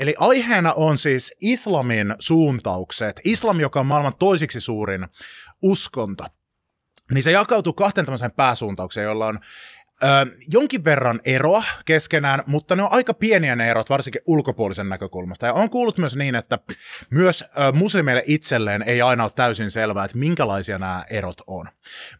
Eli aiheena on siis islamin suuntaukset. Islam, joka on maailman toisiksi suurin uskonto. Niin se jakautuu kahteen tämmöiseen pääsuuntaukseen, jolla on ö, jonkin verran eroa keskenään, mutta ne on aika pieniä ne erot, varsinkin ulkopuolisen näkökulmasta. Ja on kuullut myös niin, että myös ö, muslimeille itselleen ei aina ole täysin selvää, että minkälaisia nämä erot on.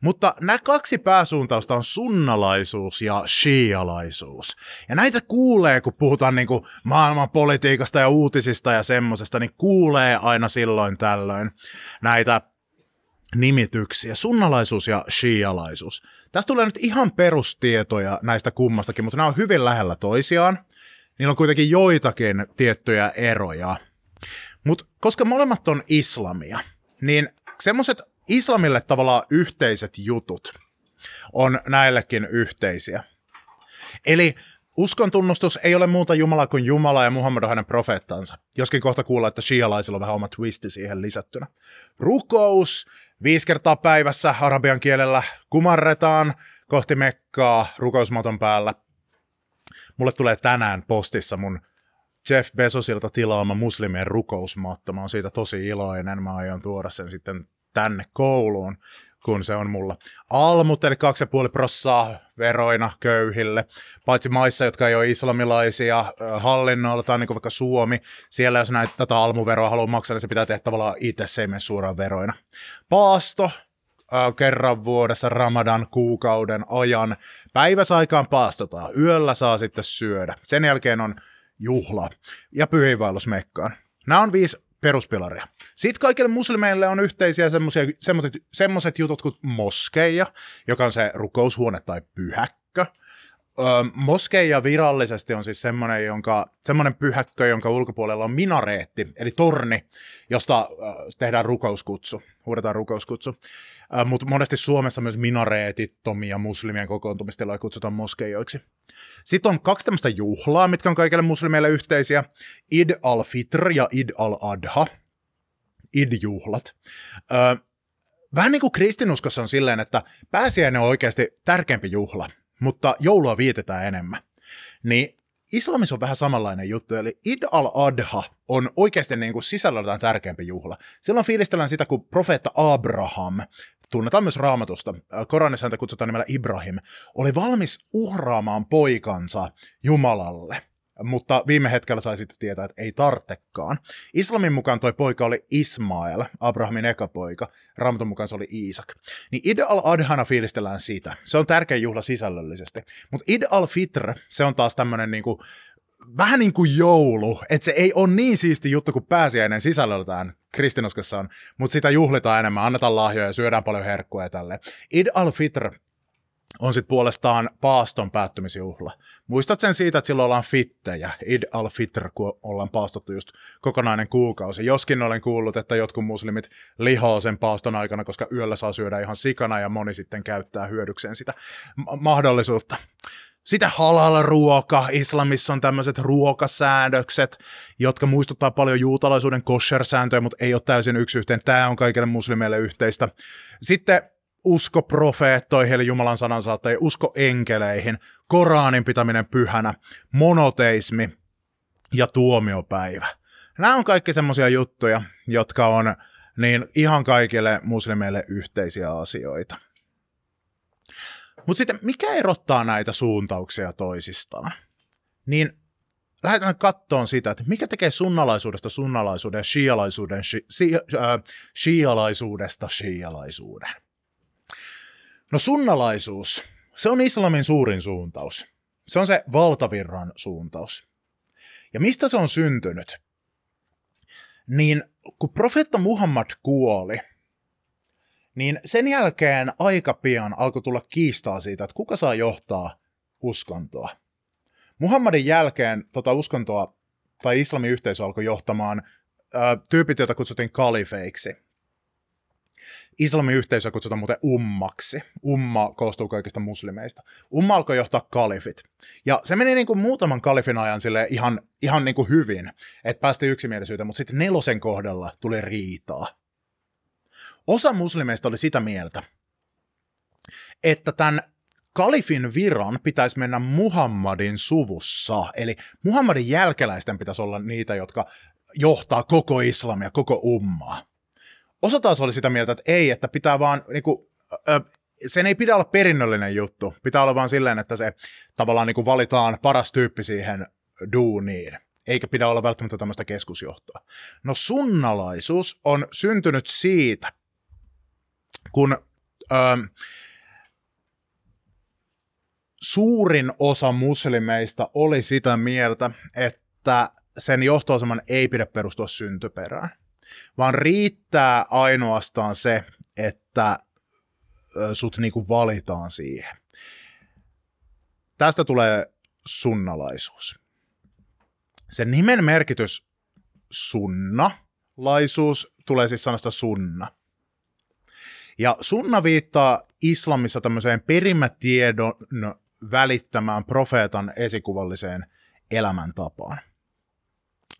Mutta nämä kaksi pääsuuntausta on sunnalaisuus ja shialaisuus. Ja näitä kuulee, kun puhutaan niin kuin maailman politiikasta ja uutisista ja semmosesta, niin kuulee aina silloin tällöin näitä nimityksiä, sunnalaisuus ja shialaisuus. Tästä tulee nyt ihan perustietoja näistä kummastakin, mutta nämä on hyvin lähellä toisiaan. Niillä on kuitenkin joitakin tiettyjä eroja. Mutta koska molemmat on islamia, niin semmoiset islamille tavallaan yhteiset jutut on näillekin yhteisiä. Eli uskon tunnustus ei ole muuta Jumalaa kuin Jumala ja Muhammad on hänen profeettansa. Joskin kohta kuulla, että shialaisilla on vähän oma twisti siihen lisättynä. Rukous, viisi kertaa päivässä arabian kielellä kumarretaan kohti Mekkaa rukousmaton päällä. Mulle tulee tänään postissa mun Jeff Bezosilta tilaama muslimien rukousmatto. Mä oon siitä tosi iloinen. Mä aion tuoda sen sitten tänne kouluun, kun se on mulla. Almut, eli 2,5 prossaa veroina köyhille, paitsi maissa, jotka ei ole islamilaisia hallinnoilla, tai niin kuin vaikka Suomi, siellä jos näitä tätä almuveroa haluaa maksaa, niin se pitää tehdä tavallaan itse, se ei mene suoraan veroina. Paasto, kerran vuodessa Ramadan kuukauden ajan. Päiväsaikaan paastotaan, yöllä saa sitten syödä. Sen jälkeen on juhla ja pyhiinvaellusmekkaan. Nämä on viisi peruspilaria. Sitten kaikille muslimeille on yhteisiä semmoiset, jutut kuin moskeija, joka on se rukoushuone tai pyhäkkö. Öö, moskeija virallisesti on siis semmoinen, jonka, semmoinen pyhäkkö, jonka ulkopuolella on minareetti, eli torni, josta öö, tehdään rukouskutsu, huudetaan rukouskutsu. Öö, Mutta monesti Suomessa myös minareetittomia muslimien kokoontumistiloja kutsutaan moskeijoiksi. Sitten on kaksi tämmöistä juhlaa, mitkä on kaikille muslimeille yhteisiä. Id al-Fitr ja Id al-Adha. Id-juhlat. Öö, vähän niin kuin kristinuskossa on silleen, että pääsiäinen on oikeasti tärkeämpi juhla, mutta joulua vietetään enemmän. Niin islamissa on vähän samanlainen juttu, eli Id al-Adha on oikeasti niin kuin sisällöltään tärkeämpi juhla. Silloin fiilistellään sitä, kun profeetta Abraham, tunnetaan myös raamatusta, Koranissa häntä kutsutaan nimellä Ibrahim, oli valmis uhraamaan poikansa Jumalalle mutta viime hetkellä sai sitten tietää, että ei tartekaan. Islamin mukaan toi poika oli Ismael, Abrahamin eka poika, Raamatun mukaan se oli Iisak. Niin Id al-Adhana fiilistellään sitä. Se on tärkeä juhla sisällöllisesti. Mutta Id al-Fitr, se on taas tämmöinen niinku, vähän niin kuin joulu, että se ei ole niin siisti juttu kuin pääsiäinen sisällöltään kristinuskossa on, mutta sitä juhlitaan enemmän, annetaan lahjoja ja syödään paljon herkkua ja tälleen. Id al-Fitr on sitten puolestaan paaston päättymisjuhla. Muistat sen siitä, että silloin ollaan fittejä, Id al-Fitr, kun ollaan paastottu just kokonainen kuukausi. Joskin olen kuullut, että jotkut muslimit lihoo sen paaston aikana, koska yöllä saa syödä ihan sikana ja moni sitten käyttää hyödykseen sitä mahdollisuutta. Sitä halal-ruoka, islamissa on tämmöiset ruokasäädökset, jotka muistuttaa paljon juutalaisuuden kosher-sääntöjä, mutta ei ole täysin yksi yhteen. Tämä on kaikille muslimeille yhteistä. Sitten usko profeettoihin, eli Jumalan sanan saattajia, usko enkeleihin, Koranin pitäminen pyhänä, monoteismi ja tuomiopäivä. Nämä on kaikki semmoisia juttuja, jotka on niin ihan kaikille muslimeille yhteisiä asioita. Mutta sitten mikä erottaa näitä suuntauksia toisistaan? Niin lähdetään kattoon sitä, että mikä tekee sunnalaisuudesta sunnalaisuuden ja shialaisuuden, shi, shi, äh. No sunnalaisuus, se on islamin suurin suuntaus. Se on se valtavirran suuntaus. Ja mistä se on syntynyt? Niin kun profeetta Muhammad kuoli, niin sen jälkeen aika pian alkoi tulla kiistaa siitä, että kuka saa johtaa uskontoa. Muhammadin jälkeen tota uskontoa tai islamin yhteisö alkoi johtamaan ää, tyypit, joita kutsuttiin kalifeiksi. Islamin yhteisö kutsutaan muuten ummaksi. Umma koostuu kaikista muslimeista. Umma alkoi johtaa kalifit. Ja se meni niin kuin muutaman kalifin ajan sille ihan, ihan niin kuin hyvin, että päästiin yksimielisyyteen, mutta sitten nelosen kohdalla tuli riitaa. Osa muslimeista oli sitä mieltä, että tämän kalifin viran pitäisi mennä Muhammadin suvussa. Eli Muhammadin jälkeläisten pitäisi olla niitä, jotka johtaa koko islamia, koko ummaa. Osa taas oli sitä mieltä, että ei, että pitää vaan, niin kuin, ö, sen ei pidä olla perinnöllinen juttu. Pitää olla vaan silleen, että se tavallaan niin kuin valitaan paras tyyppi siihen duuniin. Eikä pidä olla välttämättä tämmöistä keskusjohtoa. No sunnalaisuus on syntynyt siitä, kun ö, suurin osa muslimeista oli sitä mieltä, että sen johtoaseman ei pidä perustua syntyperään, vaan riittää ainoastaan se, että sut niinku valitaan siihen. Tästä tulee sunnalaisuus. Sen nimen merkitys sunnalaisuus tulee siis sanasta sunna. Ja sunna viittaa islamissa tämmöiseen perimätiedon välittämään profeetan esikuvalliseen elämäntapaan.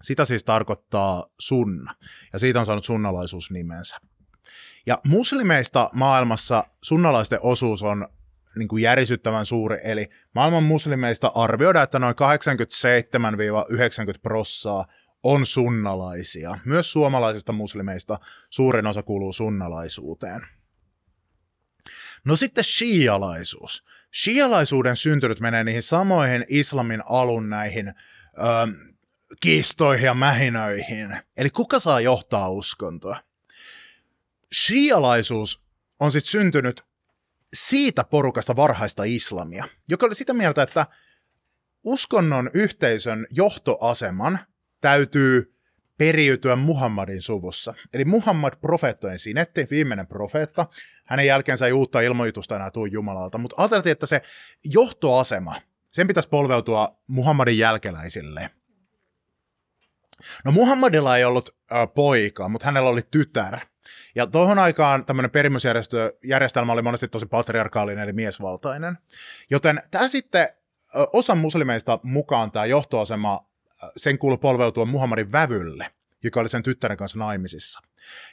Sitä siis tarkoittaa sunna, ja siitä on saanut sunnalaisuus nimensä. Ja muslimeista maailmassa sunnalaisten osuus on niin kuin järisyttävän suuri, eli maailman muslimeista arvioidaan, että noin 87-90 prossaa on sunnalaisia. Myös suomalaisista muslimeista suurin osa kuuluu sunnalaisuuteen. No sitten shialaisuus. Shialaisuuden syntynyt menee niihin samoihin islamin alun näihin ö, kiistoihin ja mähinöihin. Eli kuka saa johtaa uskontoa? Shialaisuus on sitten syntynyt siitä porukasta varhaista islamia, joka oli sitä mieltä, että uskonnon yhteisön johtoaseman täytyy periytyä Muhammadin suvussa. Eli Muhammad profeettojen sinetti, viimeinen profeetta, hänen jälkeensä ei uutta ilmoitusta enää tule Jumalalta, mutta ajateltiin, että se johtoasema, sen pitäisi polveutua Muhammadin jälkeläisille. No Muhammadilla ei ollut äh, poika, mutta hänellä oli tytär. Ja tuohon aikaan tämmöinen perimysjärjestelmä oli monesti tosi patriarkaalinen eli miesvaltainen. Joten tämä sitten osa muslimeista mukaan tämä johtoasema, sen kuului polveutua Muhammadin vävylle, joka oli sen tyttären kanssa naimisissa.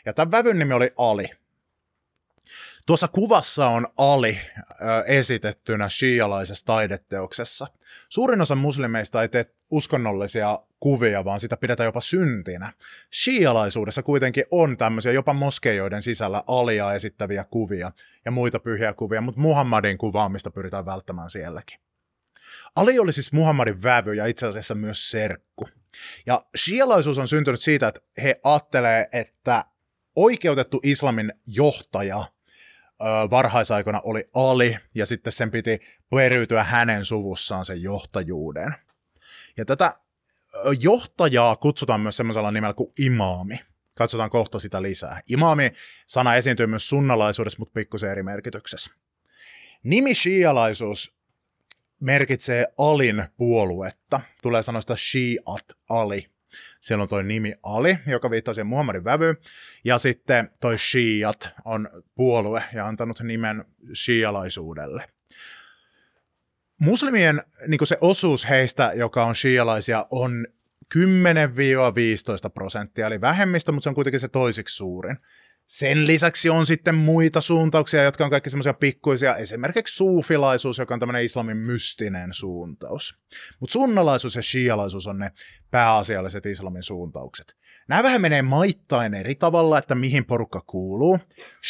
Ja tämän vävyn nimi oli Ali. Tuossa kuvassa on Ali esitettynä shialaisessa taideteoksessa. Suurin osa muslimeista ei tee uskonnollisia kuvia, vaan sitä pidetään jopa syntinä. Shialaisuudessa kuitenkin on tämmöisiä jopa moskeijoiden sisällä alia esittäviä kuvia ja muita pyhiä kuvia, mutta Muhammadin kuvaamista pyritään välttämään sielläkin. Ali oli siis Muhammadin vävy ja itse asiassa myös serkku. Ja shialaisuus on syntynyt siitä, että he ajattelee, että oikeutettu islamin johtaja – varhaisaikana oli Ali, ja sitten sen piti periytyä hänen suvussaan sen johtajuuden. Ja tätä johtajaa kutsutaan myös semmoisella nimellä kuin imaami. Katsotaan kohta sitä lisää. Imaami-sana esiintyy myös sunnalaisuudessa, mutta pikkusen eri merkityksessä. Nimi shialaisuus merkitsee Alin puoluetta. Tulee sanoista Shiat Ali. Siellä on toi nimi Ali, joka viittaa siihen Muhammadin vävyyn. Ja sitten toi Shiat on puolue ja antanut nimen shialaisuudelle. Muslimien niin se osuus heistä, joka on shialaisia, on 10-15 prosenttia, eli vähemmistö, mutta se on kuitenkin se toisiksi suurin. Sen lisäksi on sitten muita suuntauksia, jotka on kaikki semmoisia pikkuisia, esimerkiksi suufilaisuus, joka on tämmöinen islamin mystinen suuntaus. Mutta sunnalaisuus ja shialaisuus on ne pääasialliset islamin suuntaukset. Nämä vähän menee maittain eri tavalla, että mihin porukka kuuluu.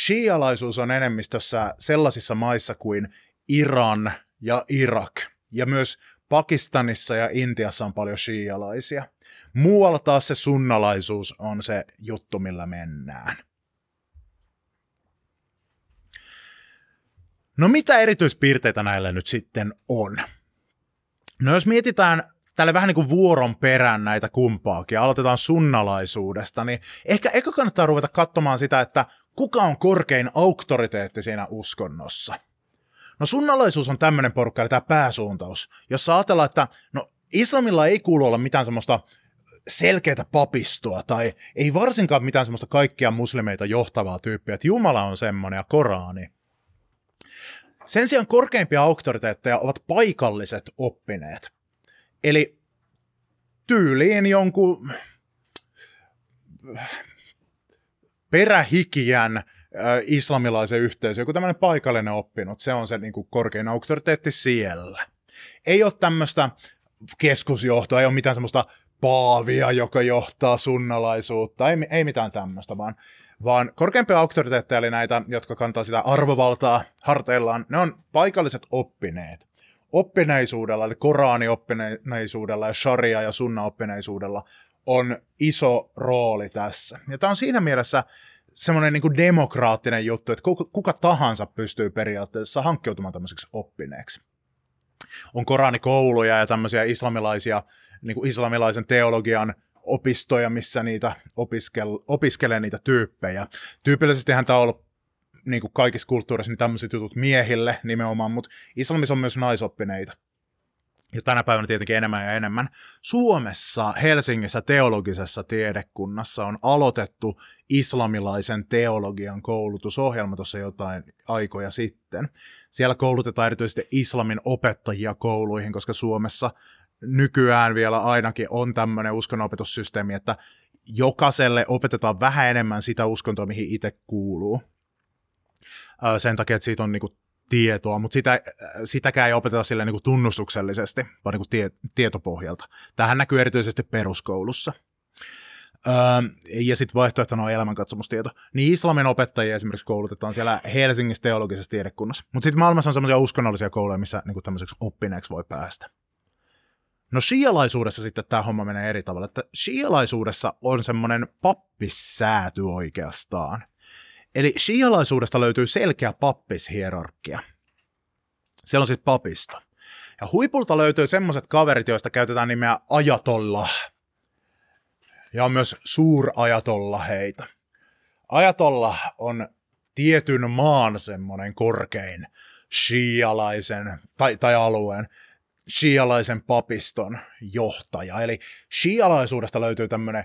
Shialaisuus on enemmistössä sellaisissa maissa kuin Iran ja Irak, ja myös Pakistanissa ja Intiassa on paljon shialaisia. Muualla taas se sunnalaisuus on se juttu, millä mennään. No mitä erityispiirteitä näillä nyt sitten on? No jos mietitään tälle vähän niin kuin vuoron perään näitä kumpaakin, aloitetaan sunnalaisuudesta, niin ehkä eka kannattaa ruveta katsomaan sitä, että kuka on korkein auktoriteetti siinä uskonnossa. No sunnalaisuus on tämmöinen porukka, eli tämä pääsuuntaus, jossa ajatellaan, että no islamilla ei kuulu olla mitään semmoista selkeää papistoa tai ei varsinkaan mitään semmoista kaikkia muslimeita johtavaa tyyppiä, että Jumala on semmoinen ja Korani. Sen sijaan korkeimpia auktoriteetteja ovat paikalliset oppineet. Eli tyyliin jonkun perähikijän islamilaisen yhteisön, joku tämmöinen paikallinen oppinut, se on se niin kuin korkein auktoriteetti siellä. Ei ole tämmöistä keskusjohtoa, ei ole mitään semmoista paavia, joka johtaa sunnalaisuutta, ei, ei mitään tämmöistä, vaan, vaan korkeimpia auktoriteetteja, eli näitä, jotka kantaa sitä arvovaltaa harteillaan, ne on paikalliset oppineet. Oppineisuudella, eli Korani-oppineisuudella ja sharia- ja sunna-oppineisuudella on iso rooli tässä. Ja tämä on siinä mielessä semmoinen niin demokraattinen juttu, että kuka, kuka tahansa pystyy periaatteessa hankkiutumaan tämmöiseksi oppineeksi. On koranikouluja ja tämmöisiä islamilaisia, niin kuin islamilaisen teologian opistoja, missä niitä opiskel, opiskelee niitä tyyppejä. Tyypillisesti tämä on ollut niin kuin kaikissa kulttuureissa niin tämmöiset jutut miehille nimenomaan, mutta islamissa on myös naisoppineita ja tänä päivänä tietenkin enemmän ja enemmän. Suomessa Helsingissä teologisessa tiedekunnassa on aloitettu islamilaisen teologian koulutusohjelma tuossa jotain aikoja sitten. Siellä koulutetaan erityisesti islamin opettajia kouluihin, koska Suomessa nykyään vielä ainakin on tämmöinen uskonnonopetussysteemi, että jokaiselle opetetaan vähän enemmän sitä uskontoa, mihin itse kuuluu. Sen takia, että siitä on niinku tietoa, mutta sitä, sitäkään ei opeteta sille niin kuin tunnustuksellisesti, vaan niin kuin tie, tietopohjalta. Tähän näkyy erityisesti peruskoulussa. Öö, ja sitten vaihtoehtona on elämänkatsomustieto. Niin islamin opettajia esimerkiksi koulutetaan siellä Helsingissä teologisessa tiedekunnassa. Mutta sitten maailmassa on semmoisia uskonnollisia kouluja, missä niin tämmöiseksi oppineeksi voi päästä. No shialaisuudessa sitten tämä homma menee eri tavalla. Että shialaisuudessa on semmoinen pappissääty oikeastaan – Eli shialaisuudesta löytyy selkeä pappishierarkia. Siellä on siis papisto. Ja huipulta löytyy semmoiset kaverit, joista käytetään nimeä ajatolla. Ja on myös suurajatolla heitä. Ajatolla on tietyn maan semmoinen korkein shialaisen, tai, tai alueen, shialaisen papiston johtaja. Eli shialaisuudesta löytyy tämmöinen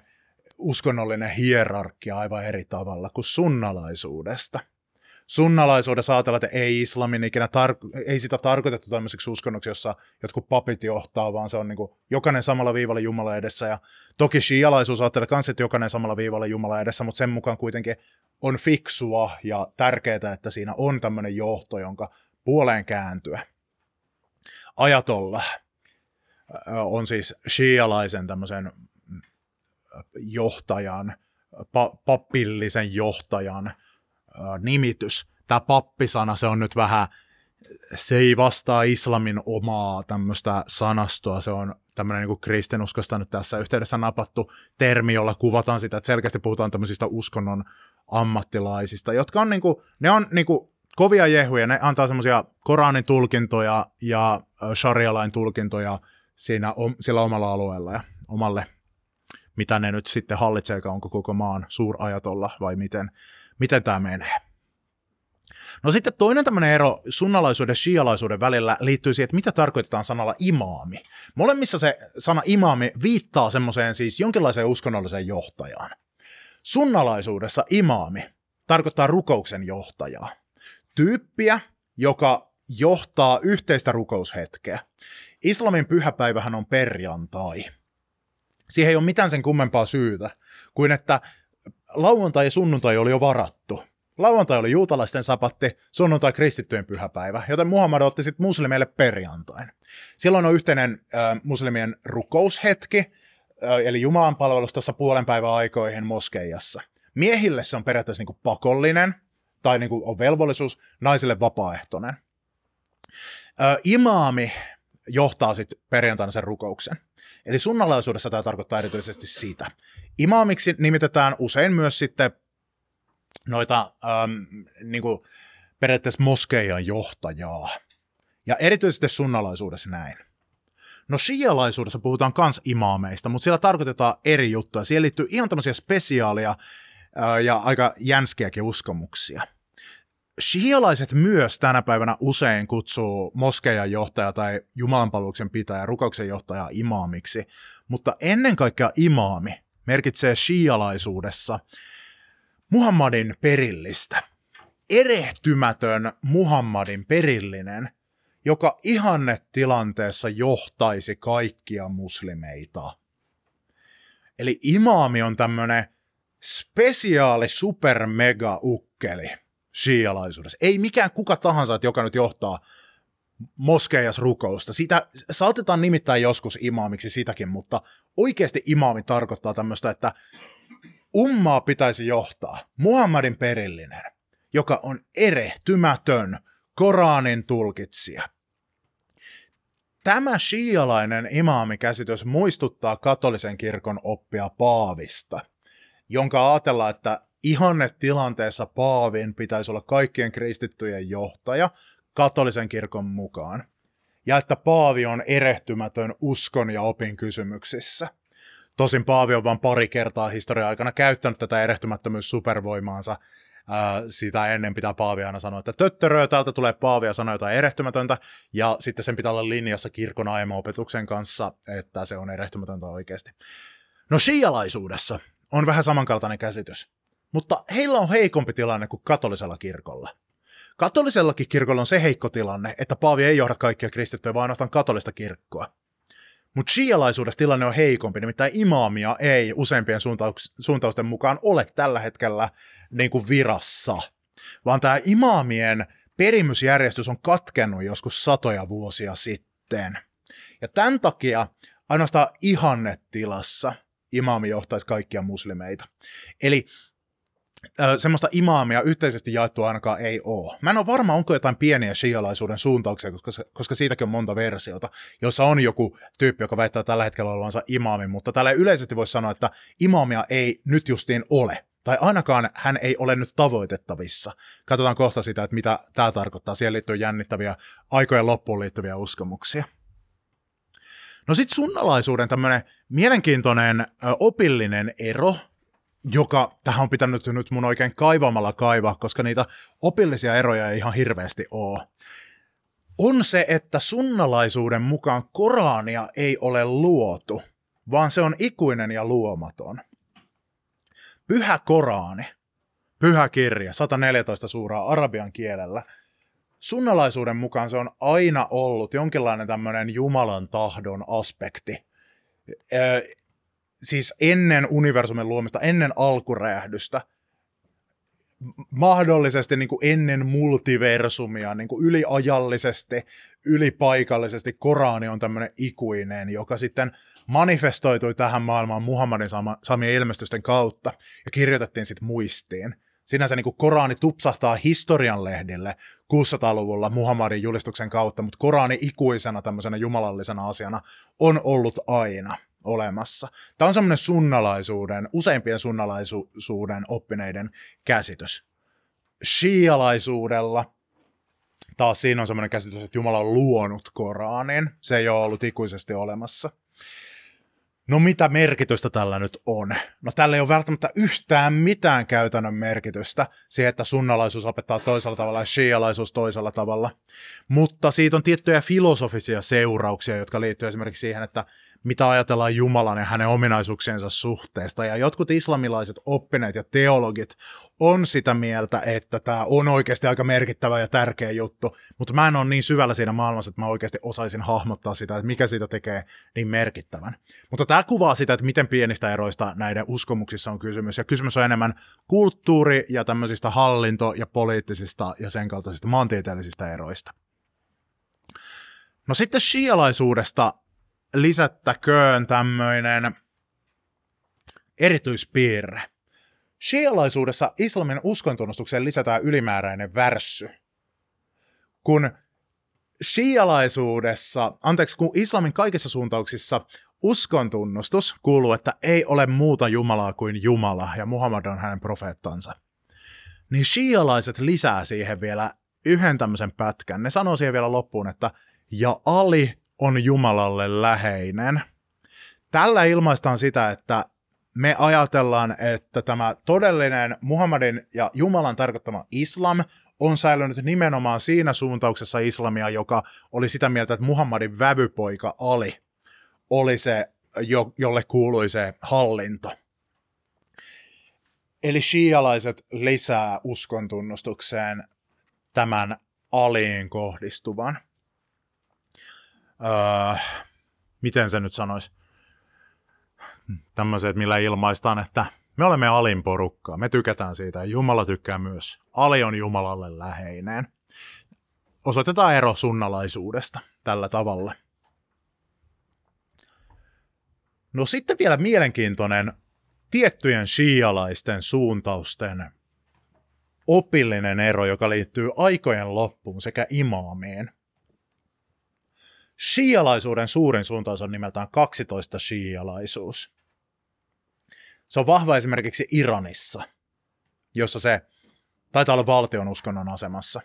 uskonnollinen hierarkia aivan eri tavalla kuin sunnalaisuudesta. Sunnalaisuudessa ajatellaan, että ei islamin ikinä tar- ei sitä tarkoitettu tämmöiseksi uskonnoksi, jossa jotkut papit johtaa, vaan se on niin kuin jokainen samalla viivalla Jumala edessä. Ja toki shialaisuus ajattelee myös, että jokainen samalla viivalla Jumala edessä, mutta sen mukaan kuitenkin on fiksua ja tärkeää, että siinä on tämmöinen johto, jonka puoleen kääntyä. Ajatolla on siis shialaisen tämmöisen johtajan, pa- pappillisen johtajan nimitys. Tämä pappisana, se on nyt vähän, se ei vastaa islamin omaa tämmöistä sanastoa, se on tämmöinen niin kristinuskosta nyt tässä yhteydessä napattu termi, jolla kuvataan sitä, että selkeästi puhutaan tämmöisistä uskonnon ammattilaisista, jotka on, niin kuin, ne on niin kuin, kovia jehuja, ne antaa semmoisia Koranin tulkintoja ja sharia-lain tulkintoja siinä, sillä omalla alueella ja omalle mitä ne nyt sitten hallitseekaan, onko koko maan suurajatolla vai miten, miten tämä menee. No sitten toinen tämmöinen ero sunnalaisuuden ja shialaisuuden välillä liittyy siihen, että mitä tarkoitetaan sanalla imaami. Molemmissa se sana imaami viittaa semmoiseen siis jonkinlaiseen uskonnolliseen johtajaan. Sunnalaisuudessa imaami tarkoittaa rukouksen johtajaa. Tyyppiä, joka johtaa yhteistä rukoushetkeä. Islamin pyhäpäivähän on perjantai – Siihen ei ole mitään sen kummempaa syytä, kuin että lauantai ja sunnuntai oli jo varattu. Lauantai oli juutalaisten sapatti, sunnuntai kristittyjen pyhäpäivä, joten Muhammad otti sitten muslimeille perjantain. Silloin on yhteinen äh, muslimien rukoushetki, äh, eli Jumalan palvelus tuossa puolen päivän aikoihin moskeijassa. Miehille se on periaatteessa niinku pakollinen, tai niinku on velvollisuus, naisille vapaaehtoinen. Äh, imaami johtaa sitten perjantaina sen rukouksen. Eli sunnalaisuudessa tämä tarkoittaa erityisesti sitä. Imaamiksi nimitetään usein myös sitten noita ähm, niin kuin periaatteessa moskeijan johtajaa. Ja erityisesti sunnalaisuudessa näin. No shialaisuudessa puhutaan kans imaameista, mutta siellä tarkoitetaan eri juttuja. Siihen liittyy ihan tämmöisiä spesiaalia ja aika jänskeäkin uskomuksia. Shialaiset myös tänä päivänä usein kutsuu moskeijan johtaja tai jumalanpalveluksen pitäjä, rukouksen johtaja imaamiksi, mutta ennen kaikkea imaami merkitsee shialaisuudessa Muhammadin perillistä. Erehtymätön Muhammadin perillinen – joka ihannetilanteessa johtaisi kaikkia muslimeita. Eli imaami on tämmöinen spesiaali super mega ukkeli shialaisuudessa. Ei mikään kuka tahansa, joka nyt johtaa moskeijas rukousta. Sitä saatetaan nimittää joskus imaamiksi sitäkin, mutta oikeasti imaami tarkoittaa tämmöistä, että ummaa pitäisi johtaa Muhammadin perillinen, joka on erehtymätön – Koranin tulkitsija. Tämä shialainen imaamikäsitys muistuttaa katolisen kirkon oppia paavista, jonka ajatellaan, että tilanteessa paavin pitäisi olla kaikkien kristittyjen johtaja katolisen kirkon mukaan, ja että paavi on erehtymätön uskon ja opin kysymyksissä. Tosin paavi on vain pari kertaa historian aikana käyttänyt tätä erehtymättömyys supervoimaansa, sitä ennen pitää Paavi aina sanoa, että töttörö, täältä tulee Paavi ja sanoo jotain erehtymätöntä, ja sitten sen pitää olla linjassa kirkon opetuksen kanssa, että se on erehtymätöntä oikeasti. No shialaisuudessa on vähän samankaltainen käsitys, mutta heillä on heikompi tilanne kuin katolisella kirkolla. Katolisellakin kirkolla on se heikko tilanne, että Paavi ei johda kaikkia kristittyjä, vaan ainoastaan katolista kirkkoa. Mutta shialaisuudessa tilanne on heikompi, nimittäin imaamia ei useimpien suuntausten mukaan ole tällä hetkellä niin kuin virassa, vaan tämä imaamien perimysjärjestys on katkennut joskus satoja vuosia sitten. Ja tämän takia ainoastaan ihannetilassa imaami johtaisi kaikkia muslimeita. Eli semmoista imaamia yhteisesti jaettua ainakaan ei ole. Mä en ole varma, onko jotain pieniä shialaisuuden suuntauksia, koska, koska siitäkin on monta versiota, jossa on joku tyyppi, joka väittää tällä hetkellä olevansa imaami, mutta tällä yleisesti voisi sanoa, että imaamia ei nyt justiin ole. Tai ainakaan hän ei ole nyt tavoitettavissa. Katsotaan kohta sitä, että mitä tämä tarkoittaa. Siihen liittyy jännittäviä aikojen loppuun liittyviä uskomuksia. No sitten sunnalaisuuden tämmöinen mielenkiintoinen opillinen ero – joka tähän on pitänyt nyt mun oikein kaivamalla kaivaa, koska niitä opillisia eroja ei ihan hirveästi ole, on se, että sunnalaisuuden mukaan Korania ei ole luotu, vaan se on ikuinen ja luomaton. Pyhä Korani, pyhä kirja, 114 suuraa arabian kielellä, sunnalaisuuden mukaan se on aina ollut jonkinlainen tämmöinen Jumalan tahdon aspekti siis ennen universumin luomista, ennen alkuräjähdystä, mahdollisesti niin kuin ennen multiversumia, niin kuin yliajallisesti, ylipaikallisesti, Korani on tämmöinen ikuinen, joka sitten manifestoitui tähän maailmaan Muhammadin saamien ilmestysten kautta ja kirjoitettiin sitten muistiin. Sinänsä niin kuin Korani tupsahtaa historian lehdille 600-luvulla Muhammadin julistuksen kautta, mutta Korani ikuisena tämmöisenä jumalallisena asiana on ollut aina – olemassa. Tämä on semmoinen sunnalaisuuden, useimpien sunnalaisuuden oppineiden käsitys. Shialaisuudella taas siinä on semmoinen käsitys, että Jumala on luonut Koranin. Se ei ole ollut ikuisesti olemassa. No mitä merkitystä tällä nyt on? No tällä ei ole välttämättä yhtään mitään käytännön merkitystä siihen, että sunnalaisuus opettaa toisella tavalla ja shialaisuus toisella tavalla. Mutta siitä on tiettyjä filosofisia seurauksia, jotka liittyy esimerkiksi siihen, että mitä ajatellaan Jumalan ja hänen ominaisuuksiensa suhteesta. Ja jotkut islamilaiset oppineet ja teologit on sitä mieltä, että tämä on oikeasti aika merkittävä ja tärkeä juttu, mutta mä en ole niin syvällä siinä maailmassa, että mä oikeasti osaisin hahmottaa sitä, että mikä siitä tekee niin merkittävän. Mutta tämä kuvaa sitä, että miten pienistä eroista näiden uskomuksissa on kysymys, ja kysymys on enemmän kulttuuri- ja tämmöisistä hallinto- ja poliittisista ja sen kaltaisista maantieteellisistä eroista. No sitten shialaisuudesta lisättäköön tämmöinen erityispiirre. Shialaisuudessa islamin uskontunnustukseen lisätään ylimääräinen värssy. Kun shialaisuudessa, anteeksi, kun islamin kaikissa suuntauksissa uskon tunnustus kuuluu, että ei ole muuta Jumalaa kuin Jumala ja Muhammad on hänen profeettansa, niin shialaiset lisää siihen vielä yhden tämmöisen pätkän. Ne sanoo siihen vielä loppuun, että ja Ali on Jumalalle läheinen. Tällä ilmaistaan sitä, että me ajatellaan, että tämä todellinen Muhammadin ja Jumalan tarkoittama islam on säilynyt nimenomaan siinä suuntauksessa islamia, joka oli sitä mieltä, että Muhammadin vävypoika Ali oli se, jo, jolle kuului se hallinto. Eli shialaiset lisää uskontunnustukseen tämän aliin kohdistuvan. Öö, miten se nyt sanoisi? Tämmöiset, millä ilmaistaan, että me olemme alin porukkaa, me tykätään siitä ja Jumala tykkää myös. Ali on Jumalalle läheinen. Osoitetaan ero sunnalaisuudesta tällä tavalla. No sitten vielä mielenkiintoinen tiettyjen shialaisten suuntausten opillinen ero, joka liittyy aikojen loppuun sekä imaamiin. Shialaisuuden suurin suuntaus on nimeltään 12 shialaisuus. Se on vahva esimerkiksi Iranissa, jossa se taitaa olla valtion uskonnon asemassa.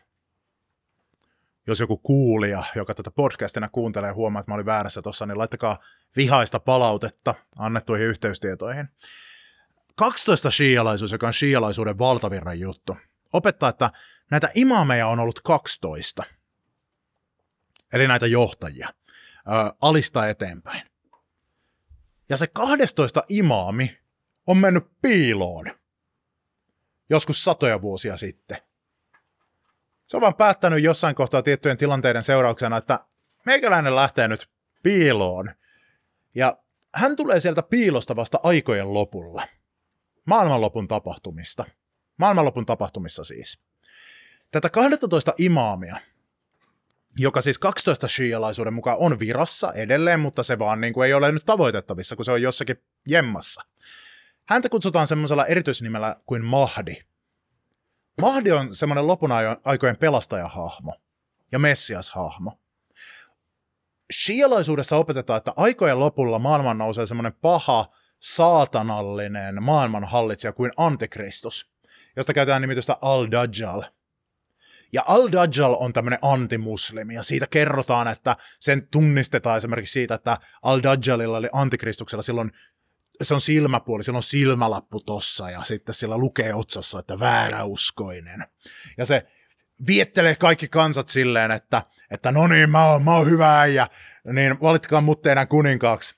Jos joku kuulija, joka tätä podcastina kuuntelee, huomaa, että mä olin väärässä tuossa, niin laittakaa vihaista palautetta annettuihin yhteystietoihin. 12 shialaisuus, joka on shialaisuuden valtavirran juttu, opettaa, että näitä imaameja on ollut 12. Eli näitä johtajia. Ää, alista eteenpäin. Ja se 12 imaami on mennyt piiloon. Joskus satoja vuosia sitten. Se on vaan päättänyt jossain kohtaa tiettyjen tilanteiden seurauksena, että meikäläinen lähtee nyt piiloon. Ja hän tulee sieltä piilosta vasta aikojen lopulla. Maailmanlopun tapahtumista. Maailmanlopun tapahtumissa siis. Tätä 12 imaamia, joka siis 12 shialaisuuden mukaan on virassa edelleen, mutta se vaan niin kuin ei ole nyt tavoitettavissa, kun se on jossakin jemmassa. Häntä kutsutaan semmoisella erityisnimellä kuin Mahdi. Mahdi on semmoinen lopun aikojen pelastajahahmo ja messiashahmo. Shialaisuudessa opetetaan, että aikojen lopulla maailman nousee semmoinen paha, saatanallinen maailmanhallitsija kuin Antikristus, josta käytetään nimitystä Al-Dajjal. Ja Al-Dajjal on tämmöinen antimuslimi, ja siitä kerrotaan, että sen tunnistetaan esimerkiksi siitä, että Al-Dajjalilla oli antikristuksella silloin se on silmäpuoli, sillä on silmälappu tossa ja sitten sillä lukee otsassa, että vääräuskoinen. Ja se viettelee kaikki kansat silleen, että, että no niin, mä oon, mä oon hyvä äijä, niin valitkaa mut teidän kuninkaaksi.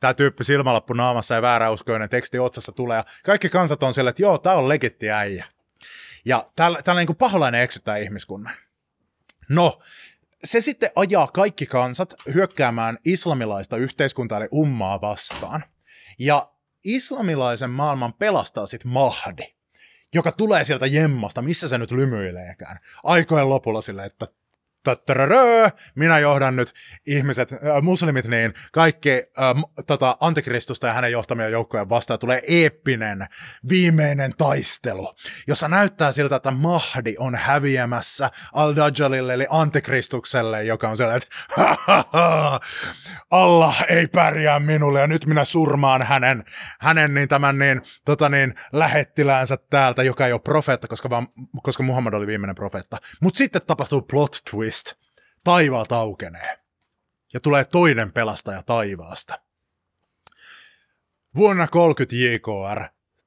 Tämä tyyppi silmälappu naamassa ja vääräuskoinen teksti otsassa tulee ja kaikki kansat on silleen, että joo, tää on legitti äijä. Ja tällä, tällä niin paholainen eksyttää ihmiskunnan. No, se sitten ajaa kaikki kansat hyökkäämään islamilaista yhteiskuntaa eli ummaa vastaan – ja islamilaisen maailman pelastaa sitten Mahdi, joka tulee sieltä jemmasta, missä se nyt lymyileekään. Aikojen lopulla sille, että minä johdan nyt ihmiset, äh, muslimit, niin kaikki äh, tota, antikristusta ja hänen johtamia joukkoja vastaan tulee eeppinen viimeinen taistelu, jossa näyttää siltä, että Mahdi on häviämässä Al-Dajjalille eli antikristukselle, joka on sellainen, että Allah ei pärjää minulle ja nyt minä surmaan hänen, hänen niin tämän niin, tota niin, lähettiläänsä täältä, joka ei ole profeetta, koska, vaan, koska Muhammad oli viimeinen profeetta. Mutta sitten tapahtuu plot twist twist. Taivaat aukenee. Ja tulee toinen pelastaja taivaasta. Vuonna 30 JKR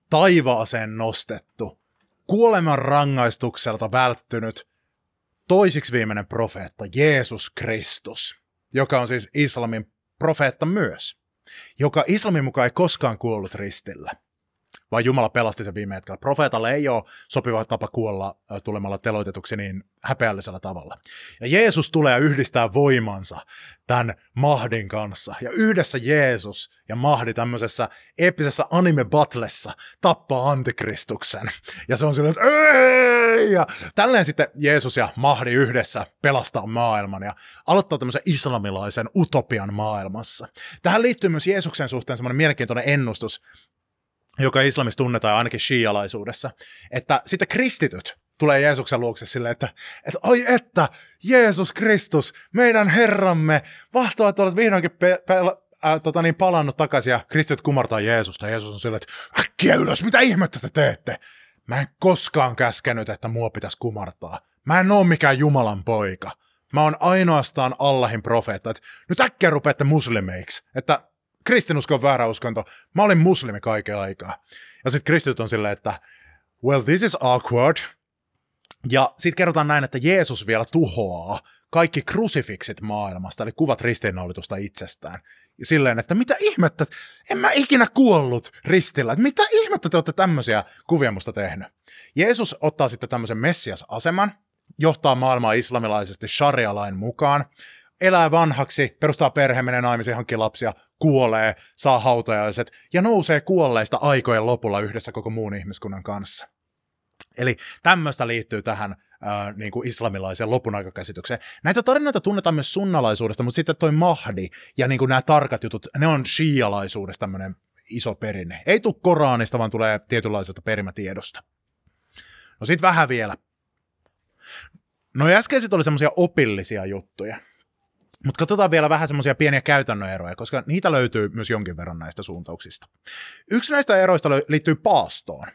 taivaaseen nostettu, kuoleman rangaistukselta välttynyt toisiksi viimeinen profeetta, Jeesus Kristus, joka on siis islamin profeetta myös, joka islamin mukaan ei koskaan kuollut ristillä vaan Jumala pelasti sen viime hetkellä. Profeetalle ei ole sopiva tapa kuolla tulemalla teloitetuksi niin häpeällisellä tavalla. Ja Jeesus tulee yhdistää voimansa tämän Mahdin kanssa. Ja yhdessä Jeesus ja Mahdi tämmöisessä eeppisessä anime-batlessa tappaa antikristuksen. Ja se on silleen, että ei! Ja tälleen sitten Jeesus ja Mahdi yhdessä pelastaa maailman ja aloittaa tämmöisen islamilaisen utopian maailmassa. Tähän liittyy myös Jeesuksen suhteen semmoinen mielenkiintoinen ennustus, joka islamissa tunnetaan ainakin shialaisuudessa, että sitten kristityt tulee Jeesuksen luokse silleen, että, että oi että, Jeesus Kristus, meidän Herramme, mahtavaa, että olet vihdoinkin pe- pe- äh, tota niin, palannut takaisin ja Kristus kumartaa Jeesusta. Jeesus on silleen, että äkkiä ylös, mitä ihmettä te teette? Mä en koskaan käskenyt, että mua pitäisi kumartaa. Mä en oo mikään Jumalan poika. Mä oon ainoastaan Allahin profeetta. Että nyt äkkiä rupeatte muslimeiksi. Että kristinusko on väärä uskonto. Mä olin muslimi kaiken aikaa. Ja sitten kristityt on silleen, että well, this is awkward. Ja sitten kerrotaan näin, että Jeesus vielä tuhoaa kaikki krusifiksit maailmasta, eli kuvat ristiinnaulitusta itsestään. Ja silleen, että mitä ihmettä, en mä ikinä kuollut ristillä, että mitä ihmettä te olette tämmöisiä kuvia musta tehnyt. Jeesus ottaa sitten tämmöisen messias-aseman, johtaa maailmaa islamilaisesti sharia-lain mukaan, elää vanhaksi, perustaa perhe, menee naimisiin, hankkii lapsia, kuolee, saa hautajaiset ja nousee kuolleista aikojen lopulla yhdessä koko muun ihmiskunnan kanssa. Eli tämmöistä liittyy tähän ää, niin kuin islamilaiseen lopunaikakäsitykseen. Näitä tarinoita tunnetaan myös sunnalaisuudesta, mutta sitten toi Mahdi ja niin kuin nämä tarkat jutut, ne on shialaisuudesta tämmöinen iso perinne. Ei tule Koranista, vaan tulee tietynlaisesta perimätiedosta. No sit vähän vielä. No äskeiset oli semmoisia opillisia juttuja. Mutta katsotaan vielä vähän semmoisia pieniä käytännön eroja, koska niitä löytyy myös jonkin verran näistä suuntauksista. Yksi näistä eroista liittyy paastoon.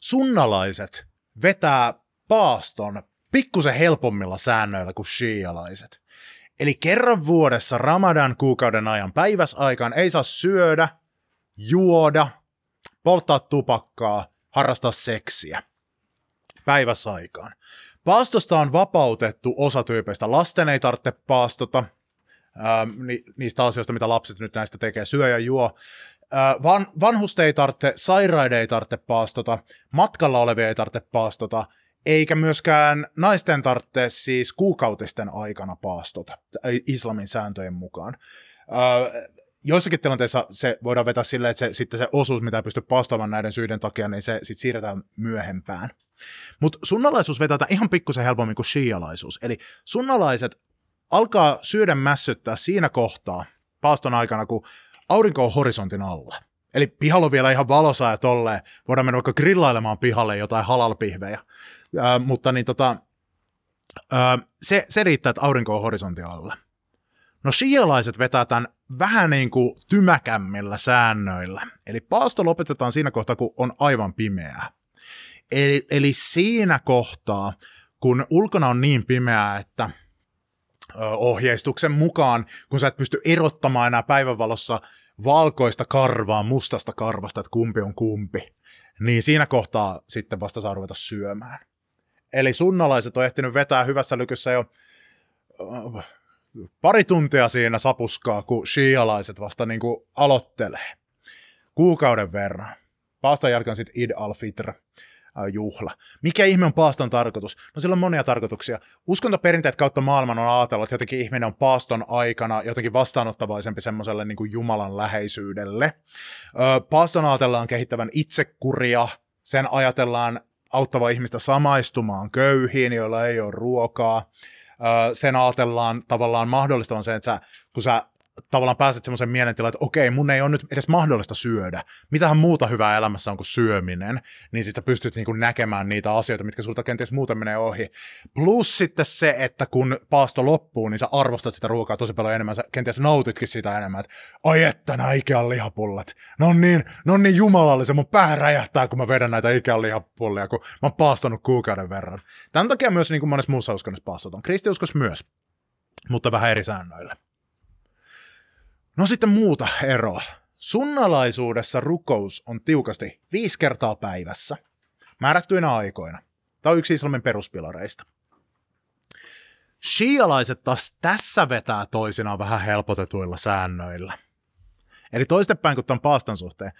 Sunnalaiset vetää paaston pikkusen helpommilla säännöillä kuin shialaiset. Eli kerran vuodessa Ramadan kuukauden ajan päiväsaikaan ei saa syödä, juoda, polttaa tupakkaa, harrastaa seksiä päiväsaikaan. Paastosta on vapautettu osa tyypeistä. Lasten ei tarvitse paastota, ni, niistä asioista, mitä lapset nyt näistä tekee, syö ja juo. Ää, van, vanhusten ei tarvitse, sairaiden ei tarvitse paastota, matkalla olevia ei tarvitse paastota, eikä myöskään naisten tarvitse siis kuukautisten aikana paastota islamin sääntöjen mukaan. Ää, joissakin tilanteissa se voidaan vetää silleen, että se, sitten se osuus, mitä ei pysty paastoamaan näiden syiden takia, niin se sitten siirretään myöhempään. Mutta sunnalaisuus vetää ihan pikkusen helpommin kuin shialaisuus. Eli sunnalaiset alkaa syödä mässyttää siinä kohtaa paaston aikana, kun aurinko on horisontin alla. Eli pihalla on vielä ihan valosaa ja tolleen. Voidaan mennä vaikka grillailemaan pihalle jotain halalpihvejä. Ää, mutta niin tota, ää, se, se riittää, että aurinko on horisontin alla. No shialaiset vetää tämän vähän niin kuin tymäkämmillä säännöillä. Eli paasto lopetetaan siinä kohtaa, kun on aivan pimeää. Eli, eli siinä kohtaa, kun ulkona on niin pimeää, että ohjeistuksen mukaan, kun sä et pysty erottamaan enää päivänvalossa valkoista karvaa mustasta karvasta, että kumpi on kumpi, niin siinä kohtaa sitten vasta saa ruveta syömään. Eli sunnalaiset on ehtinyt vetää hyvässä lykyssä jo pari tuntia siinä sapuskaa, kun shialaiset vasta niin kuin aloittelee. Kuukauden verran. Paaston jälkeen sitten Id al-Fitr, juhla. Mikä ihme on paaston tarkoitus? No sillä on monia tarkoituksia. Uskontoperinteet kautta maailman on ajatellut, että jotenkin ihminen on paaston aikana jotenkin vastaanottavaisempi semmoiselle niin kuin Jumalan läheisyydelle. Paaston ajatellaan kehittävän itsekuria, sen ajatellaan auttava ihmistä samaistumaan köyhiin, joilla ei ole ruokaa. Sen ajatellaan tavallaan mahdollistavan sen, että sä, kun sä tavallaan pääset semmoisen mielentilaan, että okei, mun ei ole nyt edes mahdollista syödä. Mitähän muuta hyvää elämässä on kuin syöminen, niin sitten sä pystyt niinku näkemään niitä asioita, mitkä sulta kenties muuten menee ohi. Plus sitten se, että kun paasto loppuu, niin sä arvostat sitä ruokaa tosi paljon enemmän, sä kenties nautitkin sitä enemmän, että ai että nämä Ikean lihapullat, ne on niin, ne on niin jumalallisia, mun pää räjähtää, kun mä vedän näitä Ikean lihapullia, kun mä oon paastonut kuukauden verran. Tämän takia myös niin kuin monessa muussa uskonnossa paastotaan. Kristiuskos myös, mutta vähän eri säännöillä. No sitten muuta eroa. Sunnalaisuudessa rukous on tiukasti viisi kertaa päivässä, määrättyinä aikoina. Tämä on yksi islamin peruspilareista. Shialaiset taas tässä vetää toisinaan vähän helpotetuilla säännöillä. Eli toistepäin kuin tämän paaston suhteen.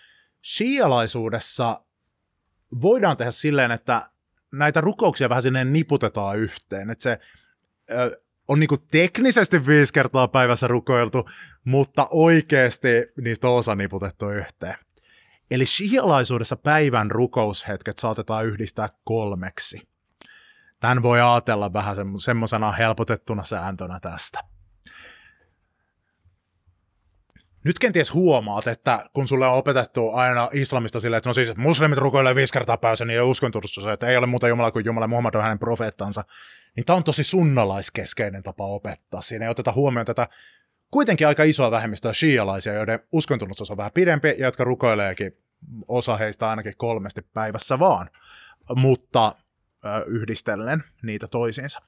Shialaisuudessa voidaan tehdä silleen, että näitä rukouksia vähän sinne niputetaan yhteen. Että se on niinku teknisesti viisi kertaa päivässä rukoiltu, mutta oikeasti niistä on osa niputettu yhteen. Eli shialaisuudessa päivän rukoushetket saatetaan yhdistää kolmeksi. Tämän voi ajatella vähän semmoisena helpotettuna sääntönä tästä. nyt kenties huomaat, että kun sulle on opetettu aina islamista silleen, että no siis muslimit rukoilee viisi kertaa päivässä, niin uskontunnustus, että ei ole muuta Jumala kuin Jumala, Muhammad on hänen profeettansa, niin tämä on tosi sunnalaiskeskeinen tapa opettaa. Siinä ei oteta huomioon tätä kuitenkin aika isoa vähemmistöä shialaisia, joiden uskontunnustus on vähän pidempi ja jotka rukoileekin osa heistä ainakin kolmesti päivässä vaan, mutta ö, yhdistellen niitä toisiinsa.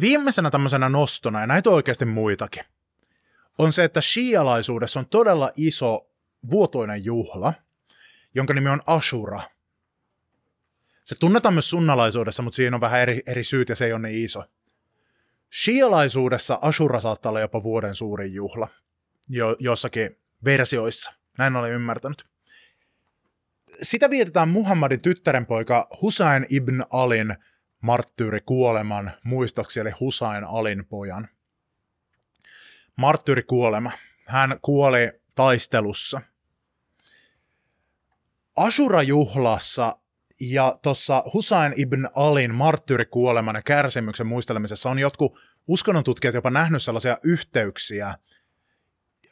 Viimeisenä tämmöisenä nostona, ja näitä on oikeasti muitakin, on se, että shialaisuudessa on todella iso vuotoinen juhla, jonka nimi on Ashura. Se tunnetaan myös sunnalaisuudessa, mutta siinä on vähän eri, eri syyt ja se ei ole niin iso. Shialaisuudessa Ashura saattaa olla jopa vuoden suurin juhla jo, jossakin versioissa. Näin olen ymmärtänyt. Sitä vietetään Muhammadin tyttärenpoika Husain ibn Alin marttyyrikuoleman muistoksi, eli Husain Alin pojan. Marttyyrikuolema. Hän kuoli taistelussa. Ashura-juhlassa ja tuossa Husain ibn Alin marttyyrikuoleman ja kärsimyksen muistelemisessa on jotkut uskonnontutkijat jopa nähnyt sellaisia yhteyksiä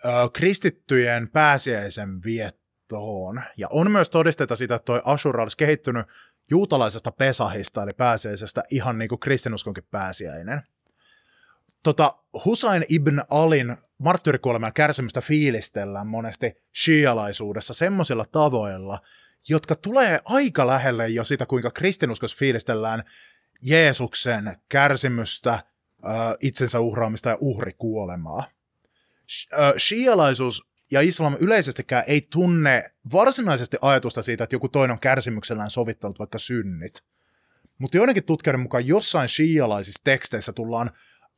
ö, kristittyjen pääsiäisen viettoon. Ja on myös todisteita siitä, että toi Ashura olisi kehittynyt juutalaisesta Pesahista, eli pääsiäisestä, ihan niin kuin kristinuskonkin pääsiäinen. Tota, Husain ibn Alin marttyyrikuoleman kärsimystä fiilistellään monesti shialaisuudessa semmoisilla tavoilla, jotka tulee aika lähelle jo sitä, kuinka kristinuskossa fiilistellään Jeesuksen kärsimystä, itsensä uhraamista ja uhrikuolemaa. Shialaisuus ja islam yleisestikään ei tunne varsinaisesti ajatusta siitä, että joku toinen on kärsimyksellään sovittanut vaikka synnit. Mutta joidenkin tutkijoiden mukaan jossain shialaisissa teksteissä tullaan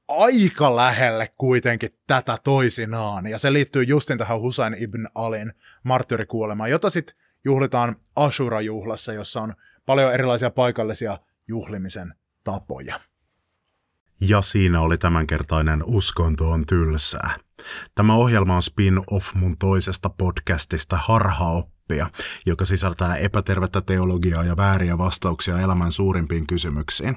aika lähelle kuitenkin tätä toisinaan, ja se liittyy justin tähän Husain ibn Alin martyrikuolemaan, jota sitten juhlitaan Ashura-juhlassa, jossa on paljon erilaisia paikallisia juhlimisen tapoja. Ja siinä oli tämänkertainen Uskonto on tylsää. Tämä ohjelma on spin-off mun toisesta podcastista Harhaoppia, joka sisältää epätervettä teologiaa ja vääriä vastauksia elämän suurimpiin kysymyksiin.